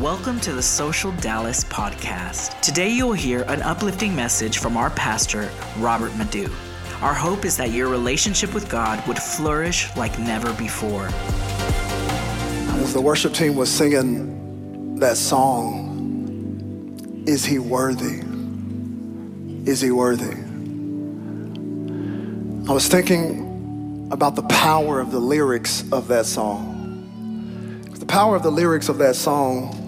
Welcome to the Social Dallas podcast. Today you'll hear an uplifting message from our pastor, Robert Madu. Our hope is that your relationship with God would flourish like never before. As the worship team was singing that song, Is He Worthy? Is He Worthy? I was thinking about the power of the lyrics of that song. The power of the lyrics of that song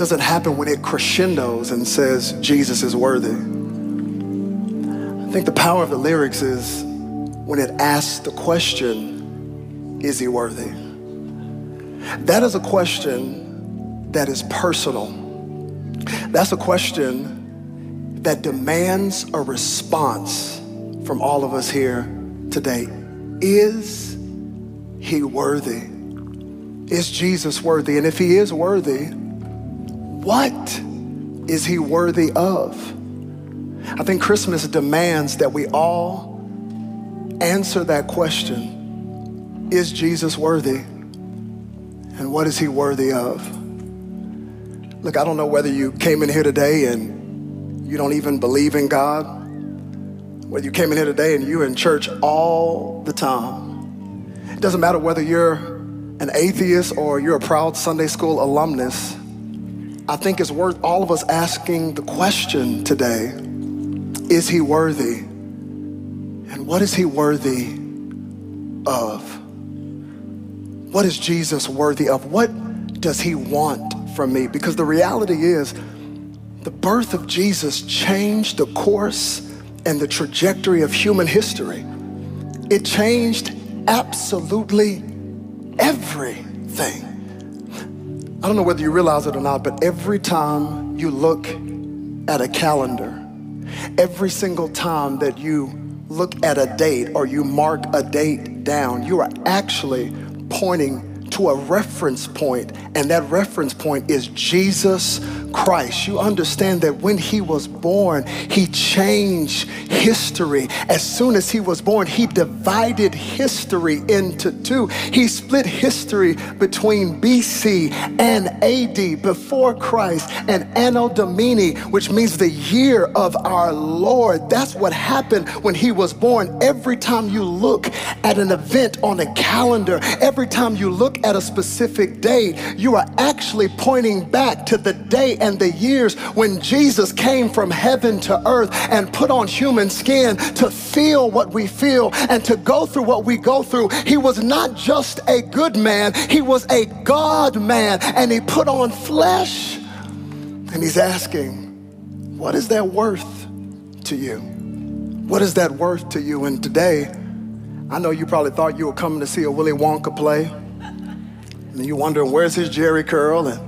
doesn't happen when it crescendos and says, Jesus is worthy. I think the power of the lyrics is when it asks the question, Is He worthy? That is a question that is personal. That's a question that demands a response from all of us here today. Is he worthy? Is Jesus worthy? And if he is worthy, what is he worthy of? I think Christmas demands that we all answer that question Is Jesus worthy? And what is he worthy of? Look, I don't know whether you came in here today and you don't even believe in God, whether you came in here today and you're in church all the time. It doesn't matter whether you're an atheist or you're a proud Sunday school alumnus. I think it's worth all of us asking the question today Is he worthy? And what is he worthy of? What is Jesus worthy of? What does he want from me? Because the reality is, the birth of Jesus changed the course and the trajectory of human history. It changed absolutely everything. I don't know whether you realize it or not, but every time you look at a calendar, every single time that you look at a date or you mark a date down, you are actually pointing to a reference point, and that reference point is Jesus Christ. You understand that when he was born, he changed history. As soon as he was born, he divided history into two. He split history between BC and AD, before Christ, and Anno Domini, which means the year of our Lord. That's what happened when he was born. Every time you look at an event on a calendar, every time you look at a specific date, you are actually pointing back to the day and the years when Jesus came from heaven to earth and put on human skin to feel what we feel and to go through what we go through. He was not just a good man, he was a God man, and he put on flesh. And he's asking, What is that worth to you? What is that worth to you? And today, I know you probably thought you were coming to see a Willy Wonka play. And you wondering, where's his Jheri curl? And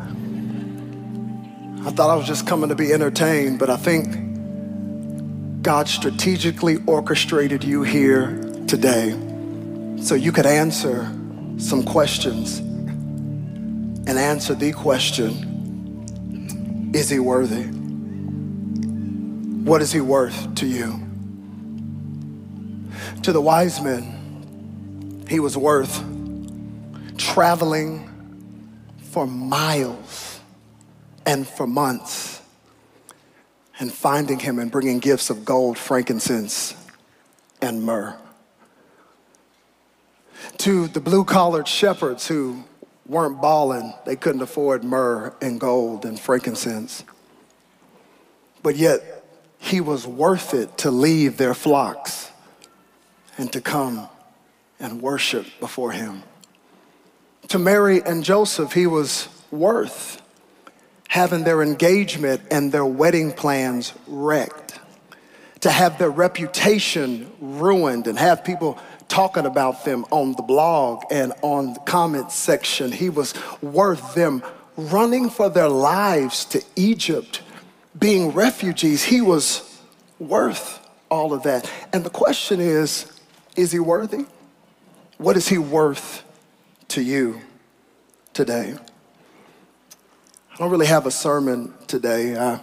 I thought I was just coming to be entertained, but I think God strategically orchestrated you here today so you could answer some questions and answer the question Is he worthy? What is he worth to you? To the wise men, he was worth traveling for miles and for months and finding him and bringing gifts of gold, frankincense, and myrrh. To the blue collared shepherds who weren't balling, they couldn't afford myrrh and gold and frankincense. But yet, he was worth it to leave their flocks and to come and worship before him. To Mary and Joseph, he was worth having their engagement and their wedding plans wrecked, to have their reputation ruined and have people talking about them on the blog and on the comment section. He was worth them running for their lives to Egypt, being refugees. He was worth all of that. And the question is is he worthy? What is he worth to you today? I don't really have a sermon today. I,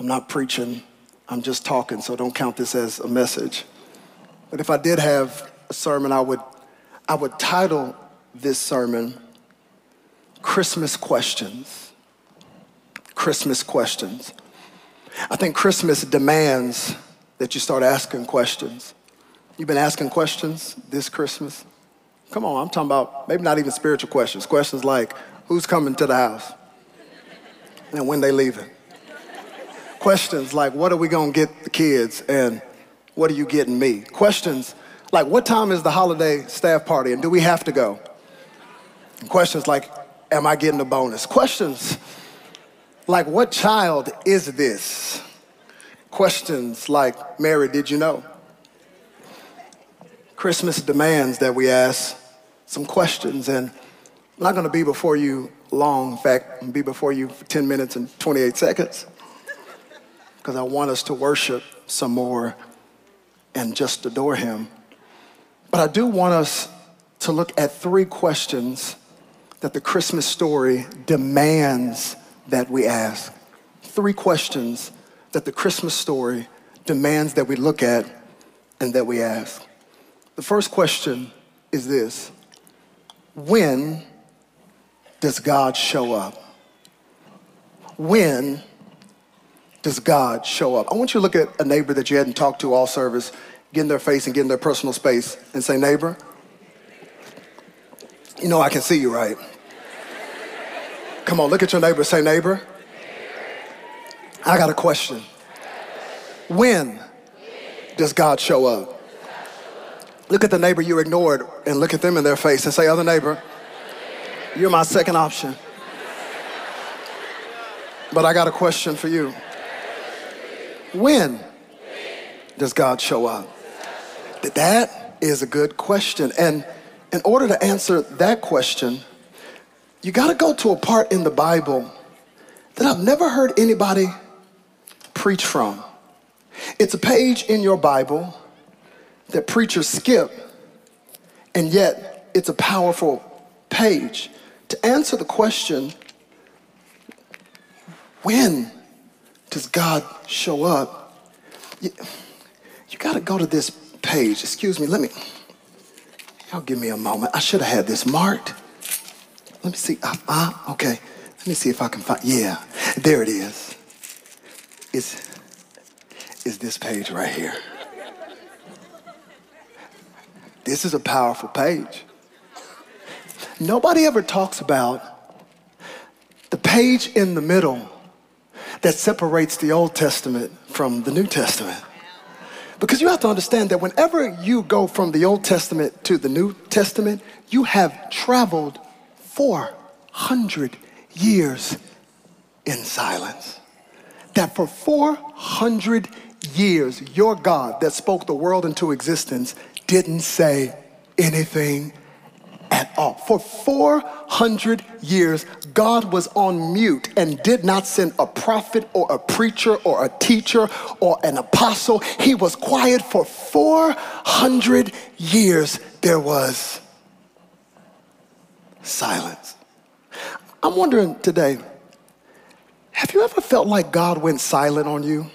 I'm not preaching, I'm just talking, so don't count this as a message. But if I did have a sermon, I would, I would title this sermon Christmas questions. Christmas questions. I think Christmas demands that you start asking questions. You've been asking questions this Christmas? Come on, I'm talking about maybe not even spiritual questions. Questions like who's coming to the house and when they leaving. Questions like what are we to get the kids and what are you getting me? Questions like what time is the holiday staff party and do we have to go? And questions like am I getting a bonus? Questions like what child is this? Questions like Mary, did you know? Christmas demands that we ask some questions, and I'm not going to be before you long. In fact, I'm be before you for 10 minutes and 28 seconds because I want us to worship some more and just adore Him. But I do want us to look at three questions that the Christmas story demands that we ask. Three questions that the Christmas story demands that we look at and that we ask. The first question is this When does God show up? When does God show up? I want you to look at a neighbor that you hadn't talked to all service, get in their face and get in their personal space and say, Neighbor, you know I can see you, right? Come on, look at your neighbor, say, Neighbor, I got a question. When does God show up? Look at the neighbor you ignored and look at them in their face and say, Other neighbor, you're my second option. But I got a question for you. When does God show up? That is a good question. And in order to answer that question, you got to go to a part in the Bible that I've never heard anybody preach from. It's a page in your Bible that preachers skip, and yet it's a powerful page to answer the question when does God show up? You, you got to go to this page. Excuse me, let me. Y'all give me a moment. I should have had this marked. Let me see. Ah, uh, uh, okay. Let me see if I can find. Yeah, there it is. It's, it's this page right here. This is a powerful page. Nobody ever talks about the page in the middle that separates the Old Testament from the New Testament. Because you have to understand that whenever you go from the Old Testament to the New Testament, you have traveled 400 years in silence. That for 400 years, your God that spoke the world into existence didn't say anything at all. For 400 years, God was on mute and did not send a prophet or a preacher or a teacher or an apostle. He was quiet for 400 years. There was silence. I'm wondering today have you ever felt like God went silent on you?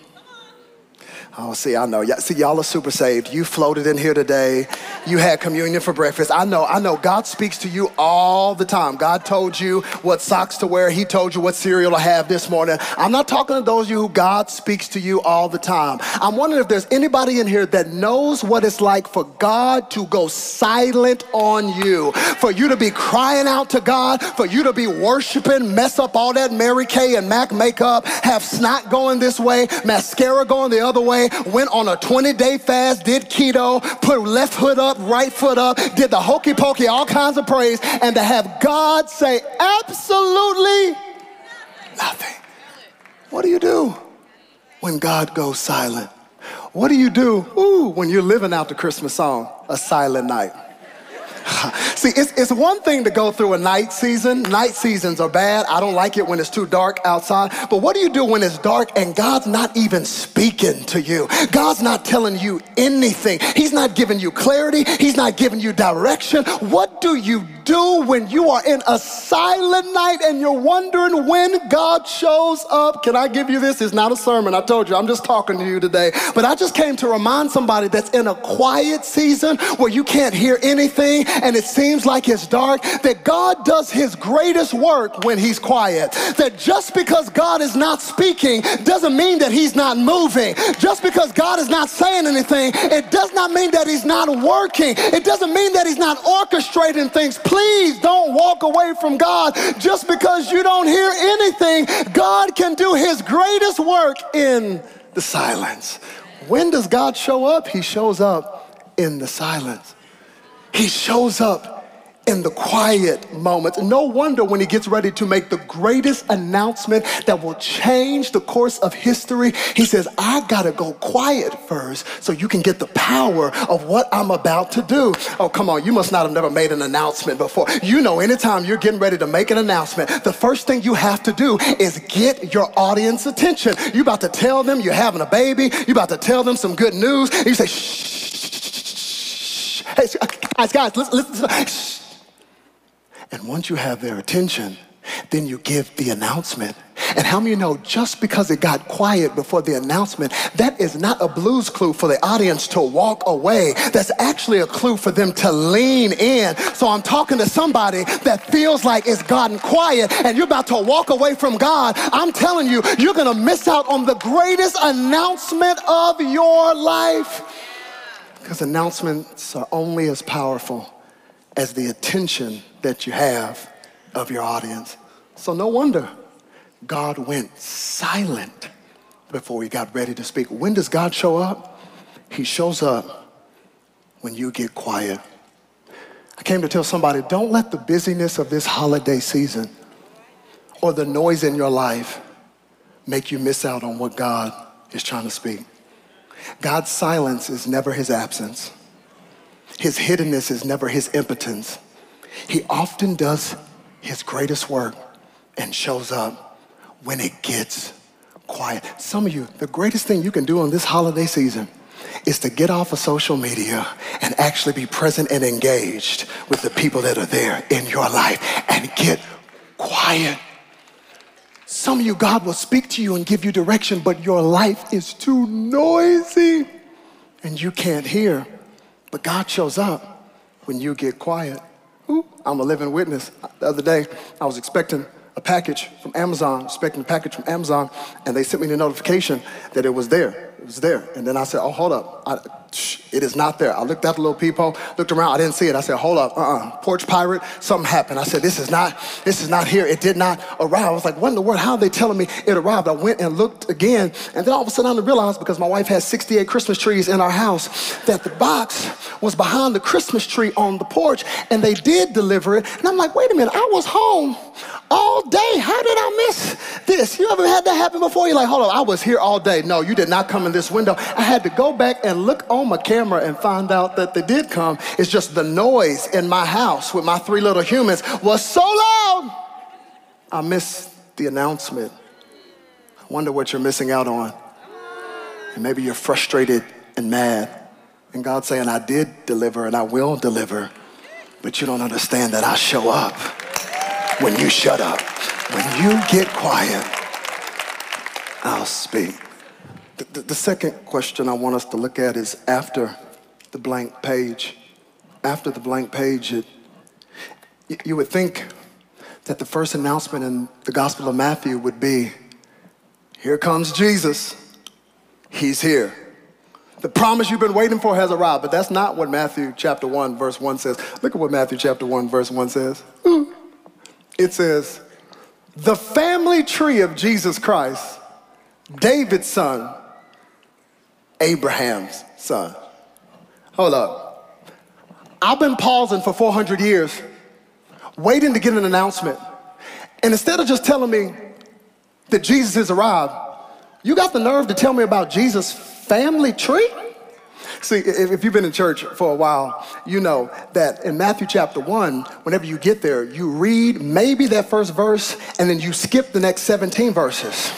Oh, see, I know. See, y'all are super saved. You floated in here today. You had communion for breakfast. I know, I know. God speaks to you all the time. God told you what socks to wear. He told you what cereal to have this morning. I'm not talking to those of you who God speaks to you all the time. I'm wondering if there's anybody in here that knows what it's like for God to go silent on you, for you to be crying out to God, for you to be worshiping, mess up all that Mary Kay and Mac makeup, have snot going this way, mascara going the other way went on a 20 day fast, did keto, put left foot up, right foot up, did the hokey pokey, all kinds of praise, and to have God say absolutely nothing. What do you do when God goes silent? What do you do ooh, when you're living out the Christmas song, A Silent Night? See, it's, it's one thing to go through a night season. Night seasons are bad. I don't like it when it's too dark outside. But what do you do when it's dark and God's not even speaking to you? God's not telling you anything. He's not giving you clarity. He's not giving you direction. What do you do when you are in a silent night and you're wondering when God shows up? Can I give you this? It's not a sermon. I told you, I'm just talking to you today. But I just came to remind somebody that's in a quiet season where you can't hear anything and it seems like it's dark, that God does his greatest work when he's quiet. That just because God is not speaking doesn't mean that he's not moving. Just because God is not saying anything, it does not mean that he's not working. It doesn't mean that he's not orchestrating things. Please don't walk away from God just because you don't hear anything. God can do his greatest work in the silence. When does God show up? He shows up in the silence. He shows up in the quiet moments. No wonder when he gets ready to make the greatest announcement that will change the course of history, he says, I gotta go quiet first so you can get the power of what I'm about to do. Oh, come on, you must not have never made an announcement before. You know, anytime you're getting ready to make an announcement, the first thing you have to do is get your audience attention. You're about to tell them you're having a baby, You're about to tell them some good news, you say, shh, hey, guys, guys, listen, listen, shh. And once you have their attention, then you give the announcement. And how many know just because it got quiet before the announcement, that is not a blues clue for the audience to walk away. That's actually a clue for them to lean in. So I'm talking to somebody that feels like it's gotten quiet and you're about to walk away from God. I'm telling you, you're going to miss out on the greatest announcement of your life. Because announcements are only as powerful as the attention that you have of your audience. So, no wonder God went silent before he got ready to speak. When does God show up? He shows up when you get quiet. I came to tell somebody don't let the busyness of this holiday season or the noise in your life make you miss out on what God is trying to speak. God's silence is never his absence. His hiddenness is never his impotence. He often does his greatest work and shows up when it gets quiet. Some of you, the greatest thing you can do on this holiday season is to get off of social media and actually be present and engaged with the people that are there in your life and get quiet. Some of you, God will speak to you and give you direction, but your life is too noisy and you can't hear. But God shows up when you get quiet. Ooh, I'm a living witness. The other day, I was expecting a package from Amazon, expecting a package from Amazon, and they sent me the notification that it was there. It was there. And then I said, Oh, hold up. I, it is not there. I looked at the little peephole, looked around, I didn't see it. I said, hold up, uh-uh, porch pirate, something happened. I said, this is not, this is not here. It did not arrive. I was like, what in the world? How are they telling me it arrived? I went and looked again, and then all of a sudden I realized, because my wife has 68 Christmas trees in our house, that the box was behind the Christmas tree on the porch, and they did deliver it. And I'm like, wait a minute, I was home all day. How did I miss this? You ever had that happen before? You're like, hold on, I was here all day. No, you did not come in this window. I had to go back and look on my camera and find out that they did come. It's just the noise in my house with my three little humans was so loud. I missed the announcement. I wonder what you're missing out on. And maybe you're frustrated and mad. And God's saying, I did deliver and I will deliver, but you don't understand that I show up when you shut up. When you get quiet, I'll speak. The, the, the, second question I want us to look at is after the blank page. After the blank page, it, you, you would think that the first announcement in the Gospel of Matthew would be Here comes Jesus. He's here. The promise you've been waiting for has arrived, but that's not what Matthew chapter 1, verse 1 says. Look at what Matthew chapter 1, verse 1 says. Hmm. It says, The family tree of Jesus Christ, David's son, Abraham's son. Hold up. I've been pausing for 400 years, waiting to get an announcement. And instead of just telling me that Jesus has arrived, you got the nerve to tell me about Jesus' family tree? See, if you've been in church for a while, you know that in Matthew chapter 1, whenever you get there, you read maybe that first verse and then you skip the next 17 verses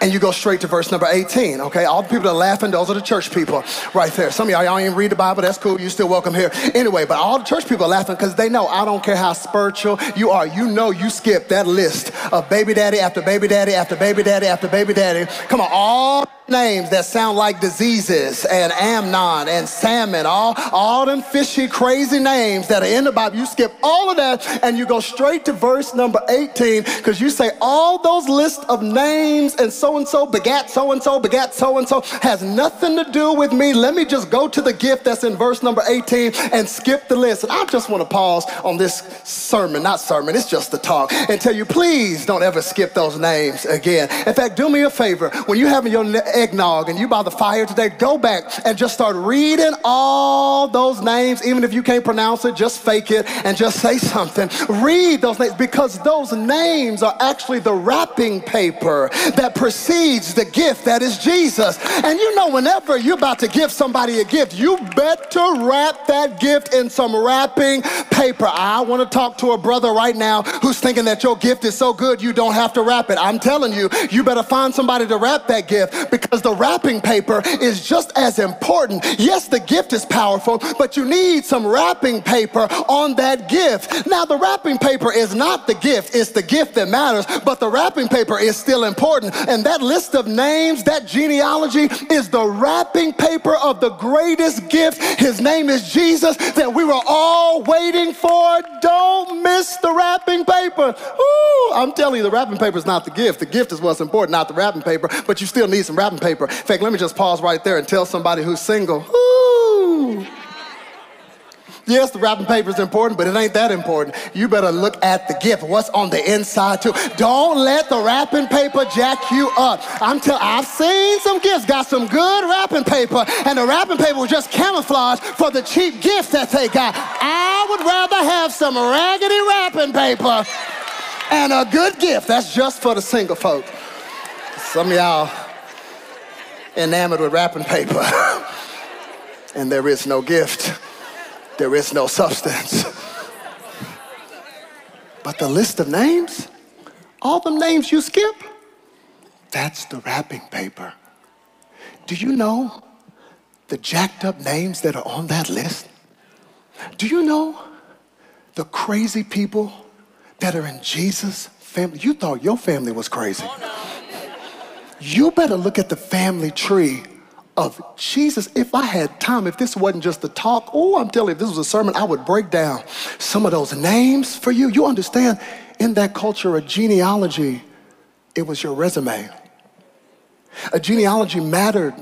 and you go straight to verse number 18, okay? All the people that are laughing, those are the church people right there. Some of y'all, y'all ain't read the Bible, that's cool, You're still welcome here. Anyway, but all the church people are laughing because they know I don't care how spiritual you are. You know you skip that list of baby daddy after baby daddy after baby daddy after baby daddy. Come on, all names that sound like diseases and Amnon and salmon, all, all them fishy, crazy names that are in the Bible. You skip all of that and you go straight to verse number 18 because you say all those lists of names and so and so begat so and so, begat so and so has nothing to do with me. Let me just go to the gift that's in verse number 18 and skip the list. And I just want to pause on this sermon, not sermon, it's just a talk, and tell you please don't ever skip those names again. In fact, do me a favor when you're having your eggnog and you by the fire today, go back and just start reading all those names. Even if you can't pronounce it, just fake it and just say something. Read those names because those names are actually the wrapping paper that precedes the gift that is Jesus. And you know, whenever you're about to give somebody a gift, you better wrap that gift in some wrapping paper. I want to talk to a brother right now who's thinking that your gift is so good you don't have to wrap it. I'm telling you, you better find somebody to wrap that gift because because the wrapping paper is just as important. Yes, the gift is powerful, but you need some wrapping paper on that gift. Now, the wrapping paper is not the gift, it's the gift that matters, but the wrapping paper is still important. And that list of names, that genealogy, is the wrapping paper of the greatest gift. His name is Jesus that we were all waiting for. Don't miss the wrapping paper. Ooh, I'm telling you, the wrapping paper is not the gift. The gift is what's important, not the wrapping paper, but you still need some wrapping paper. In fact, let me just pause right there and tell somebody who's single, ooh. Yes, the wrapping paper is important, but it ain't that important. You better look at the gift, what's on the inside too. Don't let the wrapping paper jack you up. I'm tell I've seen some gifts got some good wrapping paper, and the wrapping paper was just camouflage for the cheap gifts that they got. I would rather have some raggedy wrapping paper and a good gift. That's just for the single folk. Some of y'all enamored with wrapping paper. and there is no gift, there is no substance. But the list of names, all the names you skip, that's the wrapping paper. Do you know the jacked up names that are on that list? Do you know the crazy people that are in Jesus' family? You thought your family was crazy. Oh, no you better look at the family tree of Jesus. If I had time, if this wasn't just a talk, oh, I'm telling you, if this was a sermon, I would break down some of those names for you. You understand, in that culture, a genealogy, it was your resume. A genealogy mattered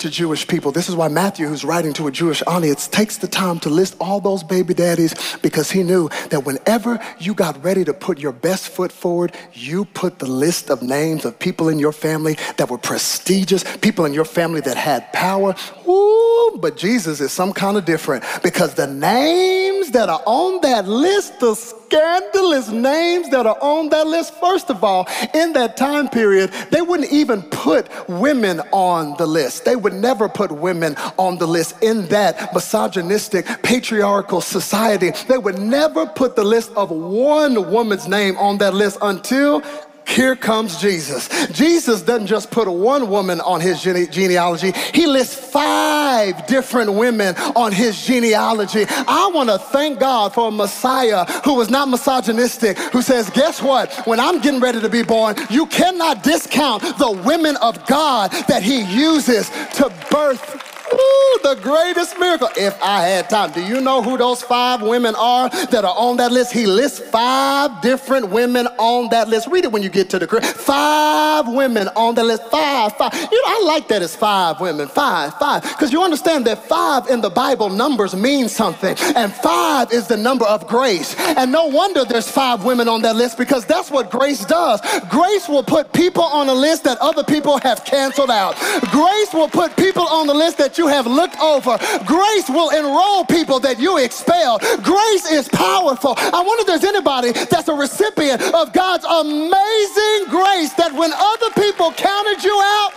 to Jewish people. This is why Matthew, who's writing to a Jewish audience, takes the time to list all those baby daddies because he knew that whenever you got ready to put your best foot forward, you put the list of names of people in your family that were prestigious, people in your family that had power. Ooh, but Jesus is some kind of different because the names that are on that list, the scandalous names that are on that list. First of all, in that time period, they wouldn't even put women on the list. They would never put women on the list in that misogynistic, patriarchal society. They would never put the list of one woman's name on that list until here comes Jesus. Jesus doesn't just put one woman on his gene- genealogy, he lists five different women on his genealogy. I want to thank God for a Messiah who was not misogynistic, who says, Guess what? When I'm getting ready to be born, you cannot discount the women of God that he uses to birth Ooh, the greatest miracle. If I had time. Do you know who those five women are that are on that list? He lists five different women on that list. Read it when you get to the crib. Five women on the list. Five, five. You know, I like that it's five women. Five, five. Because you understand that five in the Bible numbers mean something. And five is the number of grace. And no wonder there's five women on that list because that's what grace does. Grace will put people on a list that other people have canceled out. Grace will put people on the list that you have looked over. Grace will enroll people that you expelled. Grace is powerful. I wonder if there's anybody that's a recipient of God's amazing grace that when other people counted you out,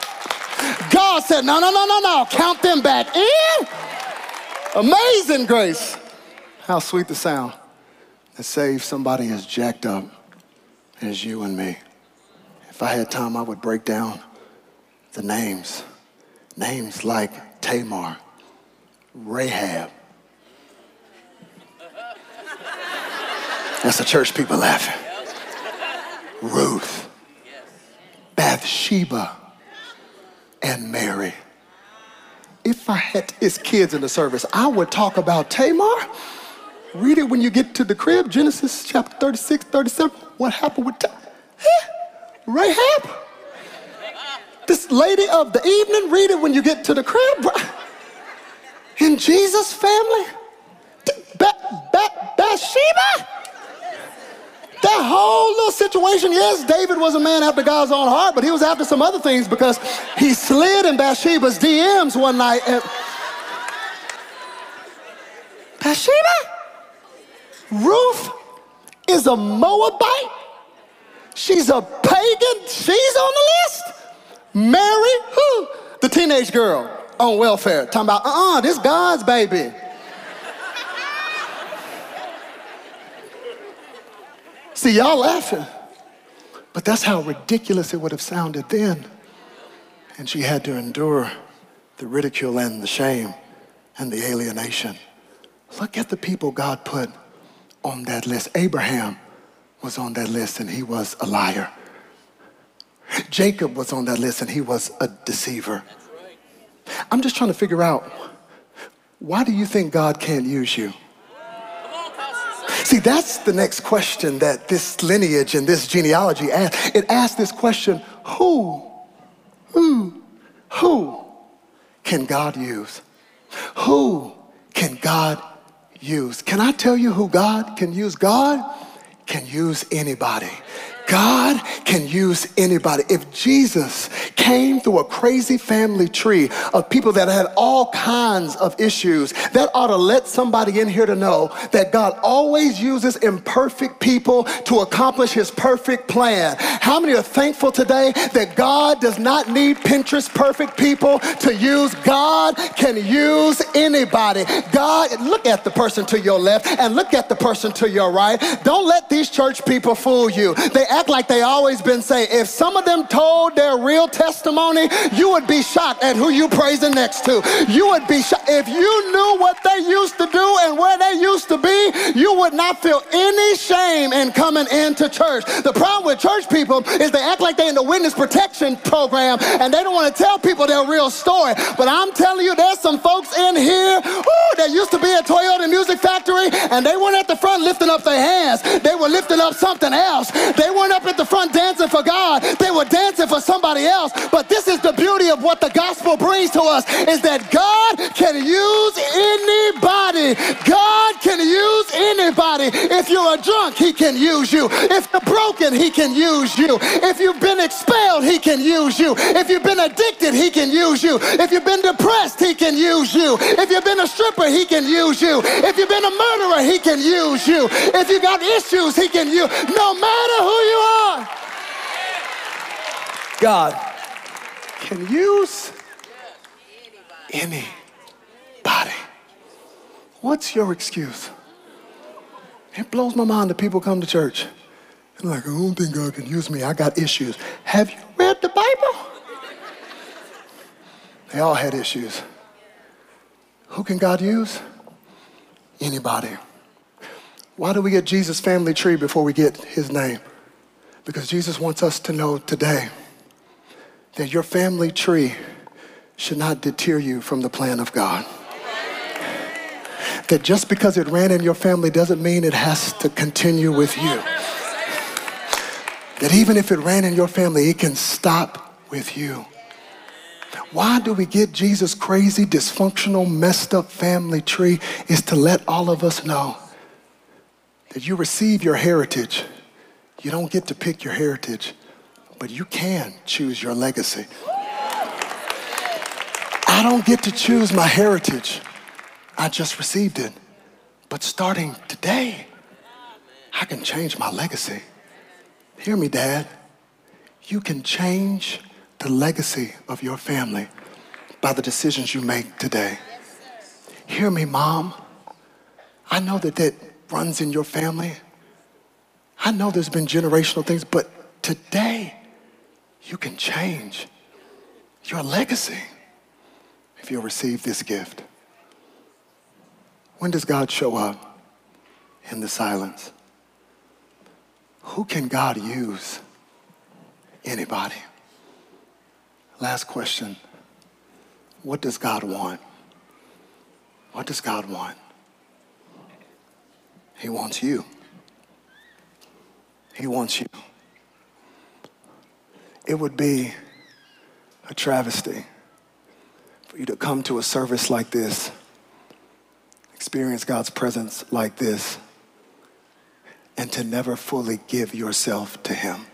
God said, no, no, no, no, no, count them back in. Amazing grace. How sweet the sound that saves somebody as jacked up as you and me. If I had time, I would break down the names. Names like Tamar, Rahab. That's the church people laughing. Ruth, Bathsheba, and Mary. If I had his kids in the service, I would talk about Tamar. Read it when you get to the crib, Genesis chapter 36, 37. What happened with Tamar? Rahab? This lady of the evening, read it when you get to the crib. In Jesus' family? Ba- ba- Bathsheba? That whole little situation, yes, David was a man after God's own heart, but he was after some other things because he slid in Bathsheba's DMs one night. And Bathsheba? Ruth is a Moabite. She's a pagan. She's on the list. Mary, who? The teenage girl on welfare. Talking about, uh-uh, this God's baby. See, y'all laughing, but that's how ridiculous it would have sounded then. And she had to endure the ridicule and the shame and the alienation. Look at the people God put on that list. Abraham was on that list and he was a liar. Jacob was on that list and he was a deceiver. I'm just trying to figure out why do you think God can't use you? See, that's the next question that this lineage and this genealogy asks. It asks this question who, who, who can God use? Who can God use? Can I tell you who God can use? God can use anybody. God can use anybody. If Jesus came through a crazy family tree of people that had all kinds of issues, that ought to let somebody in here to know that God always uses imperfect people to accomplish his perfect plan. How many are thankful today that God does not need Pinterest perfect people to use? God can use anybody. God, look at the person to your left and look at the person to your right. Don't let these church people fool you. They act like they always been saying. If some of them told their real testimony, you would be shocked at who you praising next to. You would be shocked. If you knew what they used to do and where they used to be, you would not feel any shame in coming into church. The problem with church people is they act like they're in the witness protection program and they don't want to tell people their real story. But I'm telling you, there's some folks in here ooh, that used to be at Toyota Music Factory and they weren't at the front lifting up their hands. They were lifting up something else. They weren't up at the front dancing for God. They were dancing for somebody else. But this is the beauty of what the gospel brings to us is that God can use anybody. God can use anybody. If you're a drunk, he can use you. If you're broken, he can use you. If you've been expelled, he can use you. If you've been addicted, he can use you. If you've been depressed, he can use you. If you've been a stripper, he can use you. If you've been a murderer, he can use you. If you got issues, he can use. No matter who you are, God can use anybody. What's your excuse? It blows my mind that people come to church and like, I don't think God can use me. I got issues. Have you read the Bible? They all had issues. Who can God use? Anybody. Why do we get Jesus' family tree before we get his name? Because Jesus wants us to know today that your family tree should not deter you from the plan of God. That just because it ran in your family doesn't mean it has to continue with you. That even if it ran in your family, it can stop with you. Why do we get Jesus' crazy, dysfunctional, messed up family tree? Is to let all of us know that you receive your heritage. You don't get to pick your heritage, but you can choose your legacy. I don't get to choose my heritage. I just received it. But starting today, I can change my legacy. Hear me, Dad. You can change the legacy of your family by the decisions you make today. Hear me, Mom. I know that that runs in your family. I know there's been generational things, but today you can change your legacy if you'll receive this gift. When does God show up? In the silence. Who can God use? Anybody. Last question. what does God want? What does God want? He wants you. He wants you. It would be a travesty for you to come to a service like this, experience God's presence like this, and to never fully give yourself to Him.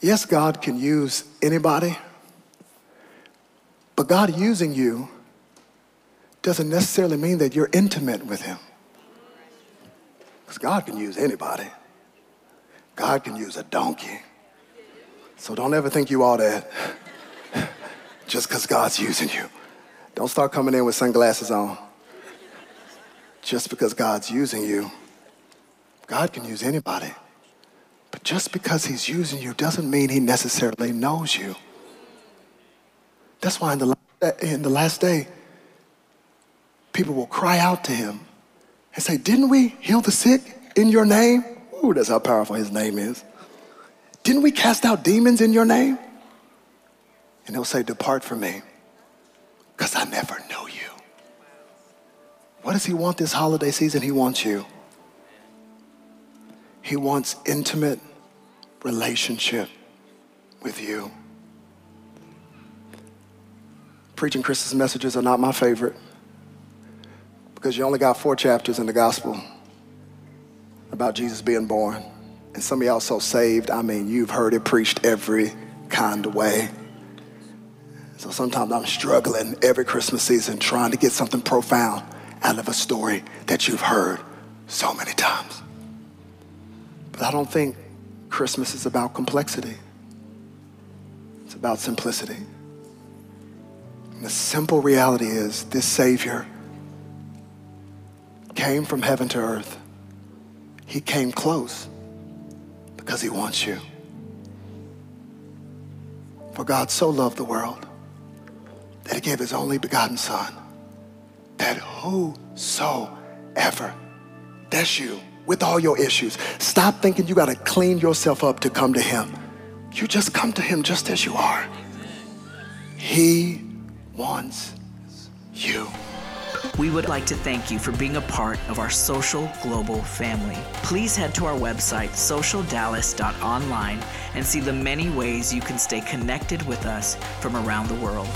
Yes, God can use anybody, but God using you doesn't necessarily mean that you're intimate with Him. Because God can use anybody. God can use a donkey. So don't ever think you all that just because God's using you. Don't start coming in with sunglasses on. Just because God's using you, God can use anybody. But just because He's using you doesn't mean He necessarily knows you. That's why in the, in the last day, people will cry out to Him and say, Didn't we heal the sick in your name? Ooh, that's how powerful His name is. Didn't we cast out demons in your name? And he'll say, Depart from me, because I never knew you. What does he want this holiday season? He wants you. He wants intimate relationship with you. Preaching Christmas messages are not my favorite because you only got four chapters in the gospel about Jesus being born. And some of y'all so saved, I mean, you've heard it preached every kind of way. So sometimes I'm struggling every Christmas season trying to get something profound out of a story that you've heard so many times. But I don't think Christmas is about complexity. It's about simplicity. And the simple reality is this Savior came from heaven to earth. He came close because he wants you. For God so loved the world that he gave his only begotten Son, that whosoever, that's you, with all your issues, stop thinking you got to clean yourself up to come to him. You just come to him just as you are. He wants you. We would like to thank you for being a part of our social global family. Please head to our website, socialdallas.online, and see the many ways you can stay connected with us from around the world.